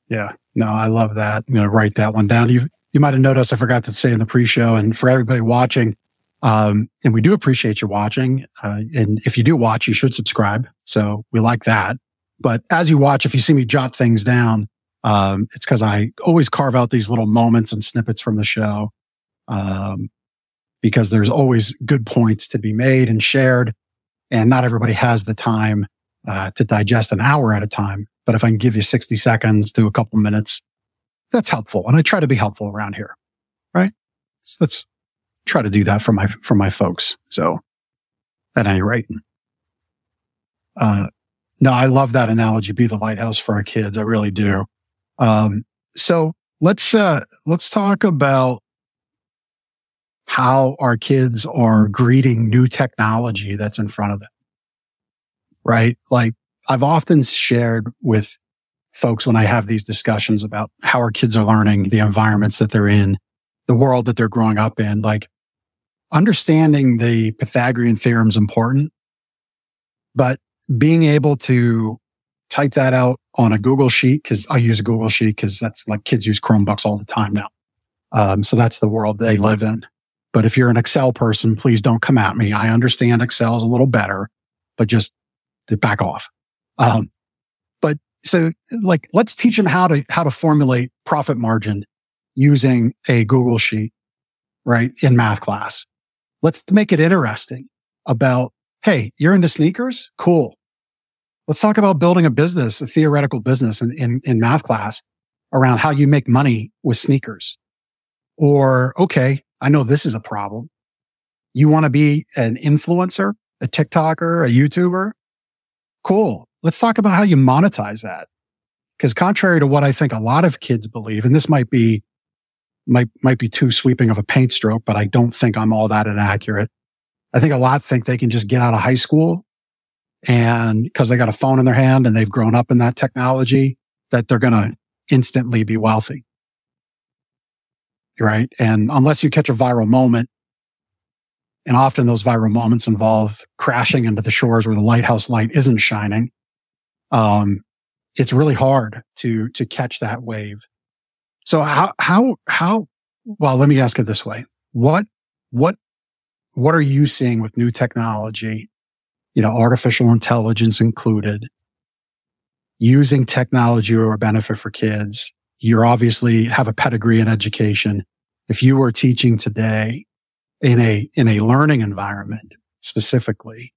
Yeah. No, I love that. I'm going to write that one down. You, you might have noticed I forgot to say in the pre-show and for everybody watching, um, and we do appreciate you watching. Uh, and if you do watch, you should subscribe. So we like that. But as you watch, if you see me jot things down, Um, it's because I always carve out these little moments and snippets from the show. Um, because there's always good points to be made and shared. And not everybody has the time uh, to digest an hour at a time. But if I can give you 60 seconds to a couple minutes, that's helpful. And I try to be helpful around here, right? Let's try to do that for my, for my folks. So at any rate, uh, no, I love that analogy. Be the lighthouse for our kids. I really do. Um, so let's, uh, let's talk about how our kids are greeting new technology that's in front of them. Right. Like I've often shared with folks when I have these discussions about how our kids are learning, the environments that they're in, the world that they're growing up in, like understanding the Pythagorean theorem is important, but being able to type that out on a Google sheet, because I use a Google sheet because that's like kids use Chromebooks all the time now. Um, so that's the world they live in. But if you're an Excel person, please don't come at me. I understand Excel is a little better, but just back off. Um, but so like, let's teach them how to, how to formulate profit margin using a Google sheet, right? In math class. Let's make it interesting about, Hey, you're into sneakers? Cool. Let's talk about building a business, a theoretical business in, in, in math class around how you make money with sneakers. Or, okay, I know this is a problem. You want to be an influencer, a TikToker, a YouTuber? Cool. Let's talk about how you monetize that. Because contrary to what I think a lot of kids believe, and this might be might might be too sweeping of a paint stroke, but I don't think I'm all that inaccurate. I think a lot think they can just get out of high school and because they got a phone in their hand and they've grown up in that technology, that they're going to instantly be wealthy right? And unless you catch a viral moment, and often those viral moments involve crashing into the shores where the lighthouse light isn't shining, um, it's really hard to to catch that wave. So how how how? Well, let me ask it this way: what what what are you seeing with new technology? You know, artificial intelligence included, using technology or a benefit for kids. You're obviously have a pedigree in education if you were teaching today in a, in a learning environment specifically,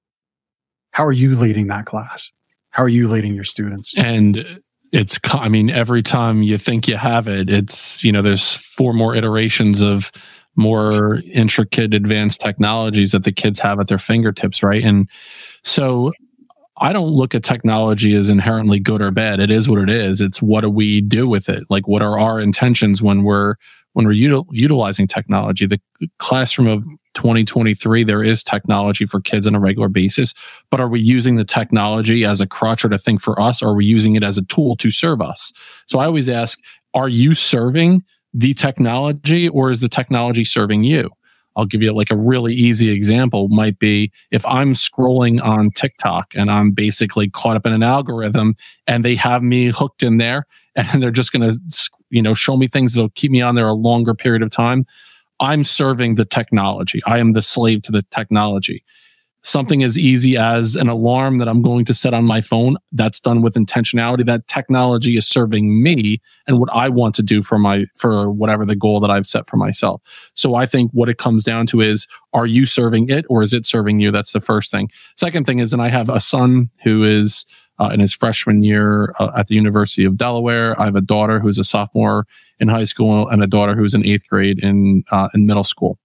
how are you leading that class? How are you leading your students? And it's, I mean, every time you think you have it, it's, you know, there's four more iterations of more intricate advanced technologies that the kids have at their fingertips, right? And so I don't look at technology as inherently good or bad. It is what it is. It's what do we do with it? Like, what are our intentions when we're when we're util- utilizing technology. The classroom of 2023, there is technology for kids on a regular basis, but are we using the technology as a crutch or to think for us? Or are we using it as a tool to serve us? So I always ask, are you serving the technology or is the technology serving you? I'll give you like a really easy example might be if I'm scrolling on TikTok and I'm basically caught up in an algorithm and they have me hooked in there and they're just going to you know show me things that'll keep me on there a longer period of time i'm serving the technology. I am the slave to the technology. Something as easy as an alarm that i'm going to set on my phone that's done with intentionality. That technology is serving me and what i want to do for my for whatever the goal that i've set for myself. So i think what it comes down to is are you serving it or is it serving you? That's the first thing. Second thing is and i have a son who is uh, in his freshman year uh, at the University of Delaware. I have a daughter who's a sophomore in high school and a daughter who's in eighth grade in uh, in middle school.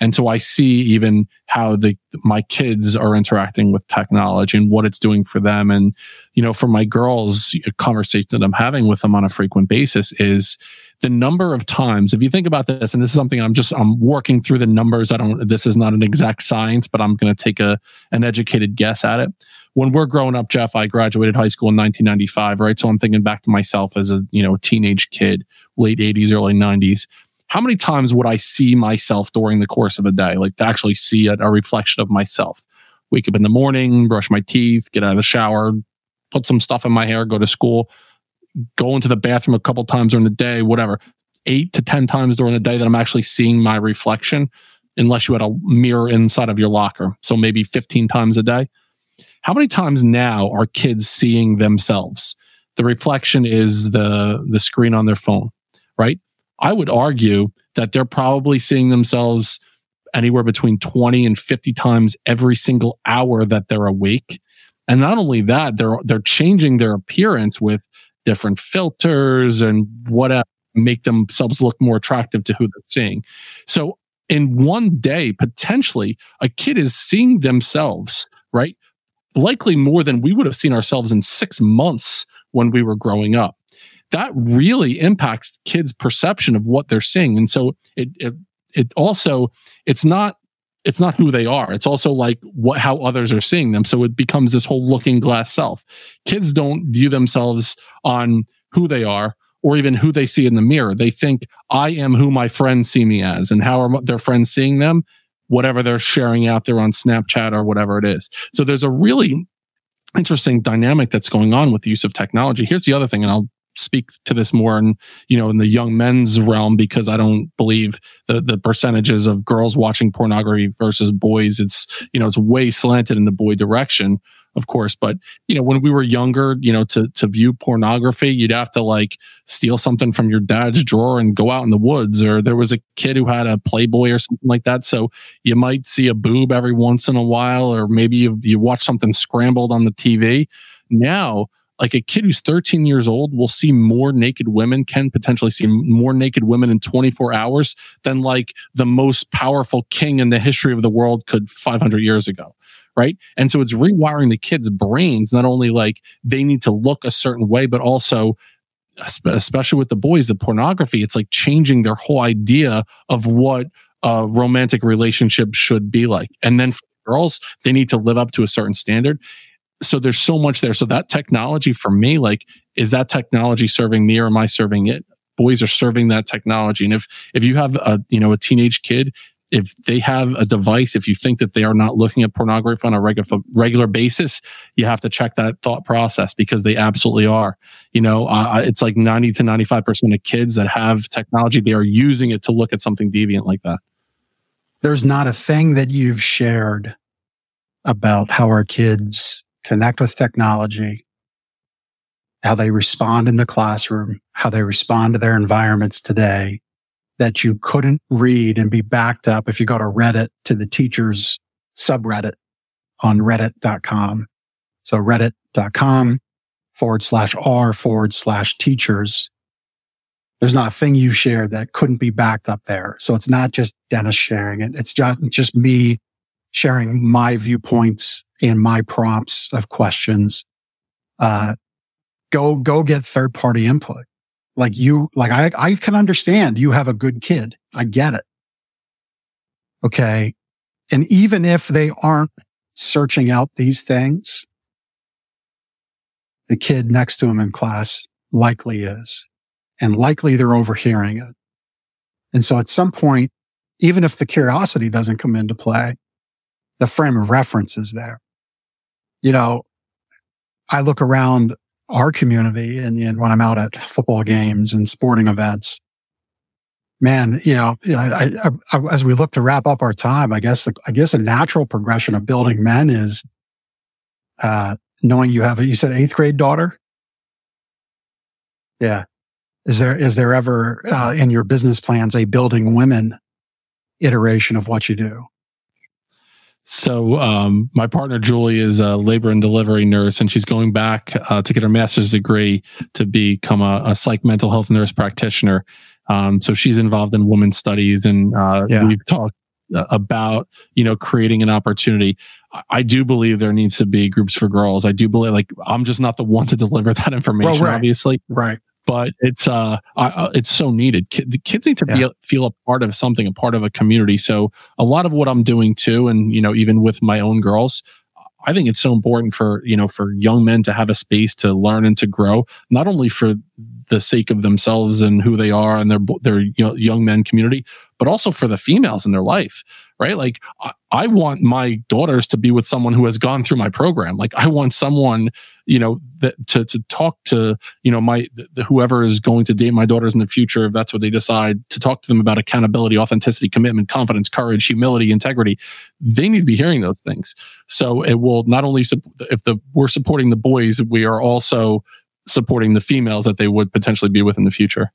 And so I see even how the my kids are interacting with technology and what it's doing for them. And you know, for my girls, a conversation that I'm having with them on a frequent basis is the number of times. If you think about this, and this is something I'm just I'm working through the numbers. I don't. This is not an exact science, but I'm going to take a an educated guess at it when we're growing up, Jeff, I graduated high school in 1995, right? So I'm thinking back to myself as a, you know, teenage kid, late 80s, early 90s. How many times would I see myself during the course of a day, like to actually see a, a reflection of myself? Wake up in the morning, brush my teeth, get out of the shower, put some stuff in my hair, go to school, go into the bathroom a couple times during the day, whatever. Eight to 10 times during the day that I'm actually seeing my reflection, unless you had a mirror inside of your locker. So maybe 15 times a day. How many times now are kids seeing themselves? the reflection is the the screen on their phone, right? I would argue that they're probably seeing themselves anywhere between 20 and 50 times every single hour that they're awake. And not only that, they're they're changing their appearance with different filters and whatever make themselves look more attractive to who they're seeing. So in one day, potentially, a kid is seeing themselves, right? Likely more than we would have seen ourselves in six months when we were growing up. That really impacts kids' perception of what they're seeing. And so it, it, it also, it's not it's not who they are. It's also like what how others are seeing them. So it becomes this whole looking glass self. Kids don't view themselves on who they are or even who they see in the mirror. They think I am who my friends see me as, and how are their friends seeing them? Whatever they're sharing out there on Snapchat or whatever it is. So there's a really interesting dynamic that's going on with the use of technology. Here's the other thing, and I'll speak to this more in you know in the young men's realm because I don't believe the the percentages of girls watching pornography versus boys. It's you know it's way slanted in the boy direction of course. But you know, when we were younger, you know, to to view pornography, you'd have to like steal something from your dad's drawer and go out in the woods. Or there was a kid who had a Playboy or something like that. So you might see a boob every once in a while, or maybe you, you watch something scrambled on the TV. Now, like a kid who's 13 years old will see more naked women, can potentially see more naked women in 24 hours than like the most powerful king in the history of the world could 500 years ago right? And so it's rewiring the kids' brains, not only like they need to look a certain way, but also especially with the boys, the pornography, it's like changing their whole idea of what a romantic relationship should be like. And then for girls, they need to live up to a certain standard. So there's so much there. So that technology for me, like, is that technology serving me or am I serving it? Boys are serving that technology. And if if you have a you know a teenage kid if they have a device, if you think that they are not looking at pornography on a regular basis, you have to check that thought process because they absolutely are. You know, uh, it's like ninety to ninety five percent of kids that have technology, they are using it to look at something deviant like that. There's not a thing that you've shared about how our kids connect with technology, how they respond in the classroom, how they respond to their environments today that you couldn't read and be backed up if you go to Reddit to the teachers subreddit on reddit.com. So reddit.com forward slash R forward slash teachers. There's not a thing you share that couldn't be backed up there. So it's not just Dennis sharing it. It's just, just me sharing my viewpoints and my prompts of questions. Uh, go, go get third party input. Like you, like I, I can understand you have a good kid. I get it. Okay. And even if they aren't searching out these things, the kid next to him in class likely is. And likely they're overhearing it. And so at some point, even if the curiosity doesn't come into play, the frame of reference is there. You know, I look around our community and, and when I'm out at football games and sporting events, man, you know, I, I, I, as we look to wrap up our time, I guess, I guess a natural progression of building men is, uh, knowing you have you said eighth grade daughter. Yeah. Is there, is there ever, uh, in your business plans, a building women iteration of what you do? So, um, my partner Julie is a labor and delivery nurse, and she's going back uh, to get her master's degree to become a, a psych mental health nurse practitioner. Um, so she's involved in women's studies, and uh, yeah. we've talked uh, about you know creating an opportunity. I do believe there needs to be groups for girls. I do believe like I'm just not the one to deliver that information, well, right. obviously. Right but it's uh, uh it's so needed. the kids need to yeah. be feel a part of something, a part of a community. So a lot of what I'm doing too, and you know, even with my own girls, I think it's so important for you know for young men to have a space to learn and to grow, not only for the sake of themselves and who they are and their their you know, young men community, but also for the females in their life right? Like I, I, want my daughters to be with someone who has gone through my program. Like I want someone, you know, to to talk to, you know, my whoever is going to date my daughters in the future, if that's what they decide, to talk to them about accountability, authenticity, commitment, confidence, courage, humility, integrity. They need to be hearing those things. So it will not only if the we're supporting the boys, we are also supporting the females that they would potentially be with in the future.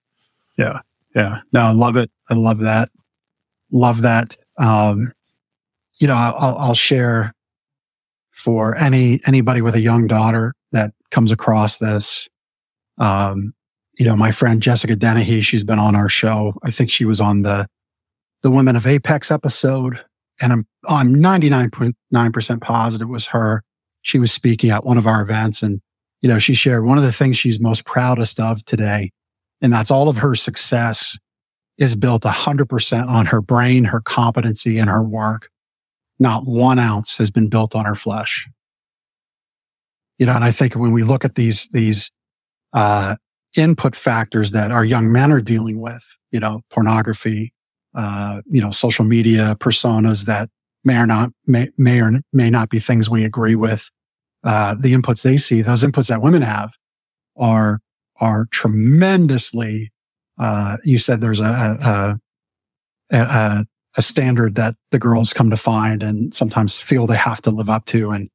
Yeah. Yeah. No, I love it. I love that. Love that. Um, you know, I'll, I'll share for any, anybody with a young daughter comes across this. Um, you know, my friend Jessica Dennehy, she's been on our show. I think she was on the, the Women of Apex episode and I'm, I'm 99.9% positive was her. She was speaking at one of our events and, you know, she shared one of the things she's most proudest of today. And that's all of her success is built 100% on her brain, her competency and her work. Not one ounce has been built on her flesh. You know, and I think when we look at these, these, uh, input factors that our young men are dealing with, you know, pornography, uh, you know, social media personas that may or not may, may or may not be things we agree with. Uh, the inputs they see, those inputs that women have are, are tremendously, uh, you said there's a, a, a, a standard that the girls come to find and sometimes feel they have to live up to. And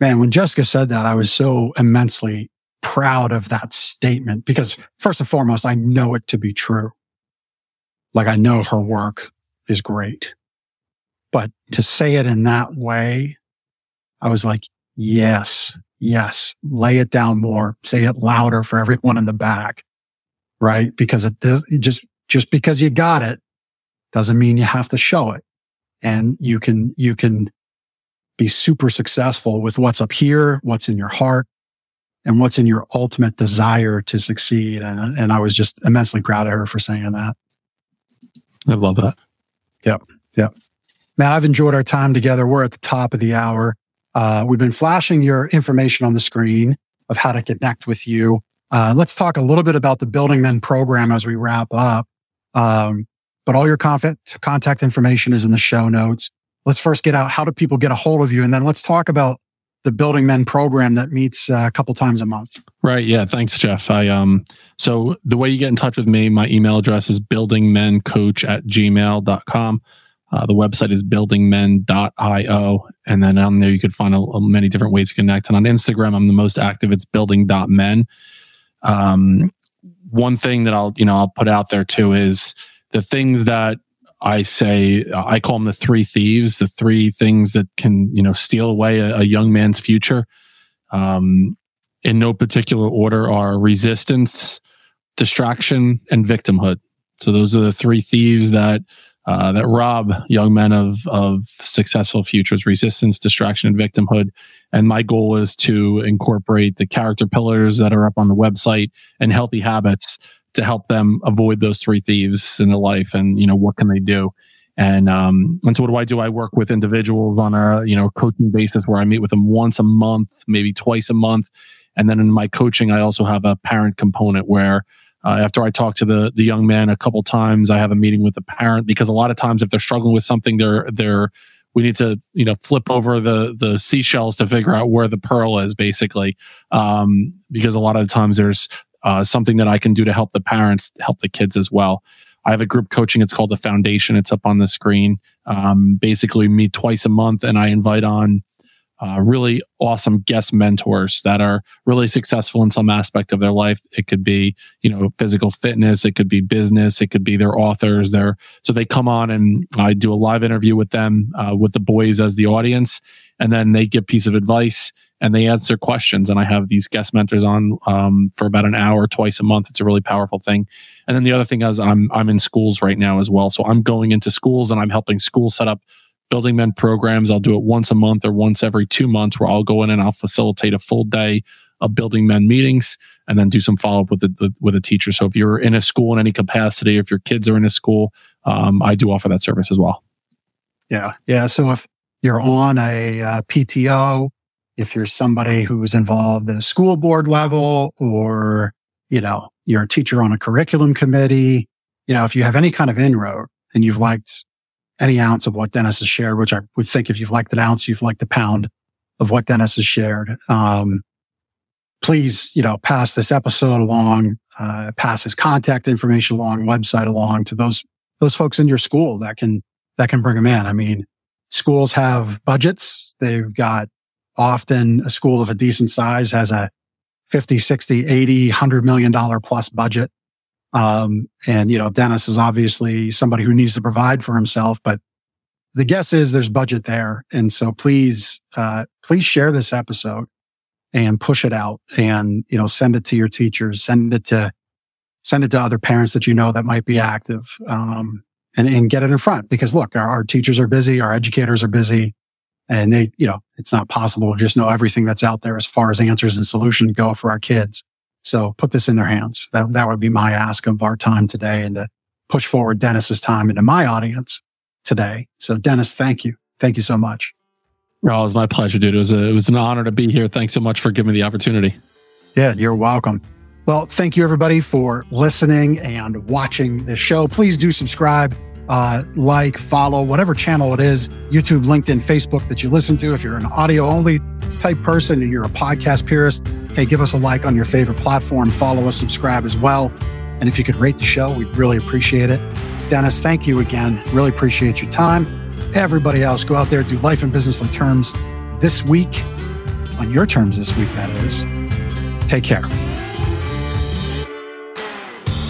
man, when Jessica said that, I was so immensely proud of that statement because first and foremost, I know it to be true. Like I know her work is great, but to say it in that way, I was like, yes, yes, lay it down more, say it louder for everyone in the back, right? Because it, just, just because you got it doesn't mean you have to show it. And you can, you can be super successful with what's up here, what's in your heart, and what's in your ultimate desire to succeed. And, and I was just immensely proud of her for saying that. I love that. Yep. Yep. Man, I've enjoyed our time together. We're at the top of the hour. Uh, we've been flashing your information on the screen of how to connect with you. Uh, let's talk a little bit about the Building Men program as we wrap up. Um, but all your contact, contact information is in the show notes. Let's first get out how do people get a hold of you? And then let's talk about the Building Men program that meets uh, a couple times a month. Right. Yeah. Thanks, Jeff. I um so the way you get in touch with me, my email address is buildingmencoach at gmail.com. Uh, the website is buildingmen.io. And then on there, you could find a, a many different ways to connect. And on Instagram, I'm the most active. It's building.men. Um, one thing that I'll, you know, I'll put out there too is the things that I say I call them the three thieves, the three things that can you know steal away a, a young man's future. Um, in no particular order are resistance, distraction, and victimhood. So those are the three thieves that uh, that rob young men of of successful futures: resistance, distraction, and victimhood. And my goal is to incorporate the character pillars that are up on the website and healthy habits to help them avoid those three thieves in their life and you know what can they do? And um and so what do i do? I work with individuals on a you know coaching basis where i meet with them once a month maybe twice a month. And then in my coaching i also have a parent component where uh, after i talk to the the young man a couple times i have a meeting with the parent because a lot of times if they're struggling with something they're they're we need to you know flip over the the seashells to figure out where the pearl is basically. Um, because a lot of the times there's uh, something that I can do to help the parents, help the kids as well. I have a group coaching. It's called the Foundation. It's up on the screen. Um, basically, meet twice a month, and I invite on uh, really awesome guest mentors that are really successful in some aspect of their life. It could be, you know, physical fitness. It could be business. It could be their authors. Their so they come on and I do a live interview with them, uh, with the boys as the audience, and then they give piece of advice and they answer questions. And I have these guest mentors on um, for about an hour twice a month. It's a really powerful thing. And then the other thing is I'm I'm in schools right now as well. So I'm going into schools and I'm helping schools set up building men programs. I'll do it once a month or once every two months where I'll go in and I'll facilitate a full day of building men meetings and then do some follow up with the, with a teacher. So if you're in a school in any capacity, if your kids are in a school, um, I do offer that service as well. Yeah, yeah. So if you're on a uh, PTO if you're somebody who's involved at a school board level or, you know, you're a teacher on a curriculum committee, you know, if you have any kind of inroad and you've liked any ounce of what Dennis has shared, which I would think if you've liked an ounce, you've liked a pound of what Dennis has shared. Um, please, you know, pass this episode along, uh, pass his contact information along, website along to those, those folks in your school that can, that can bring them in. I mean, schools have budgets. They've got often a school of a decent size has a 50, 60, 80, 100 million dollar plus budget. Um, and, you know, Dennis is obviously somebody who needs to provide for himself, but the guess is there's budget there. And so please, uh, please share this episode and push it out and, you know, send it to your teachers, send it to, send it to other parents that you know that might be active. Um, and, and get it in front because look, our, our teachers are busy, our educators are busy and they, you know, it's not possible to just know everything that's out there as far as answers and solutions go for our kids. So put this in their hands. That, that would be my ask of our time today and to push forward Dennis's time into my audience today. So Dennis, thank you. Thank you so much. Oh, it was my pleasure, dude. It was a, it was an honor to be here. Thanks so much for giving me the opportunity. Yeah, you're welcome. Well, thank you everybody for listening and watching this show. Please do subscribe, uh, like, follow, whatever channel it is, YouTube, LinkedIn, Facebook that you listen to. If you're an audio only type person and you're a podcast purist, hey, give us a like on your favorite platform, follow us, subscribe as well. And if you could rate the show, we'd really appreciate it. Dennis, thank you again. Really appreciate your time. Everybody else, go out there, do life and business on terms this week, on your terms this week, that is. Take care.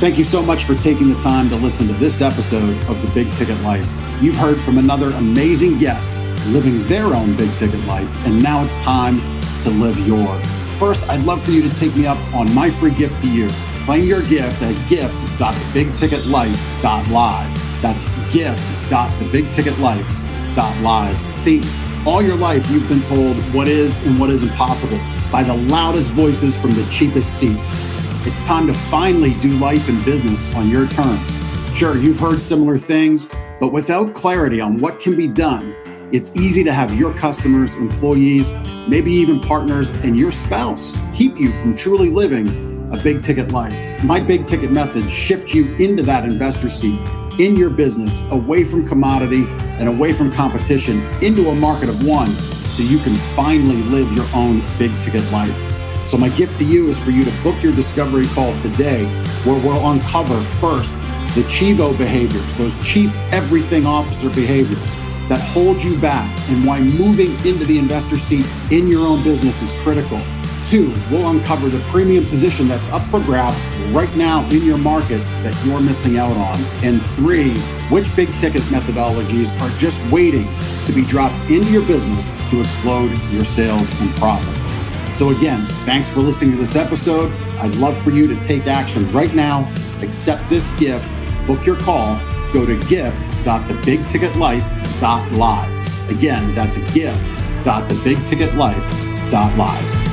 Thank you so much for taking the time to listen to this episode of The Big Ticket Life. You've heard from another amazing guest living their own big ticket life, and now it's time to live yours. First, I'd love for you to take me up on my free gift to you. Find your gift at gift.thebigticketlife.live. That's gift.thebigticketlife.live. See, all your life you've been told what is and what isn't possible by the loudest voices from the cheapest seats. It's time to finally do life and business on your terms. Sure, you've heard similar things, but without clarity on what can be done, it's easy to have your customers, employees, maybe even partners, and your spouse keep you from truly living a big ticket life. My big ticket methods shift you into that investor seat in your business, away from commodity and away from competition, into a market of one, so you can finally live your own big ticket life. So, my gift to you is for you to book your discovery call today, where we'll uncover first the Chivo behaviors, those chief everything officer behaviors that hold you back, and why moving into the investor seat in your own business is critical. Two, we'll uncover the premium position that's up for grabs right now in your market that you're missing out on. And three, which big ticket methodologies are just waiting to be dropped into your business to explode your sales and profits. So, again, thanks for listening to this episode. I'd love for you to take action right now, accept this gift, book your call, go to gift.thebigticketlife.live. Again, that's gift.thebigticketlife.live.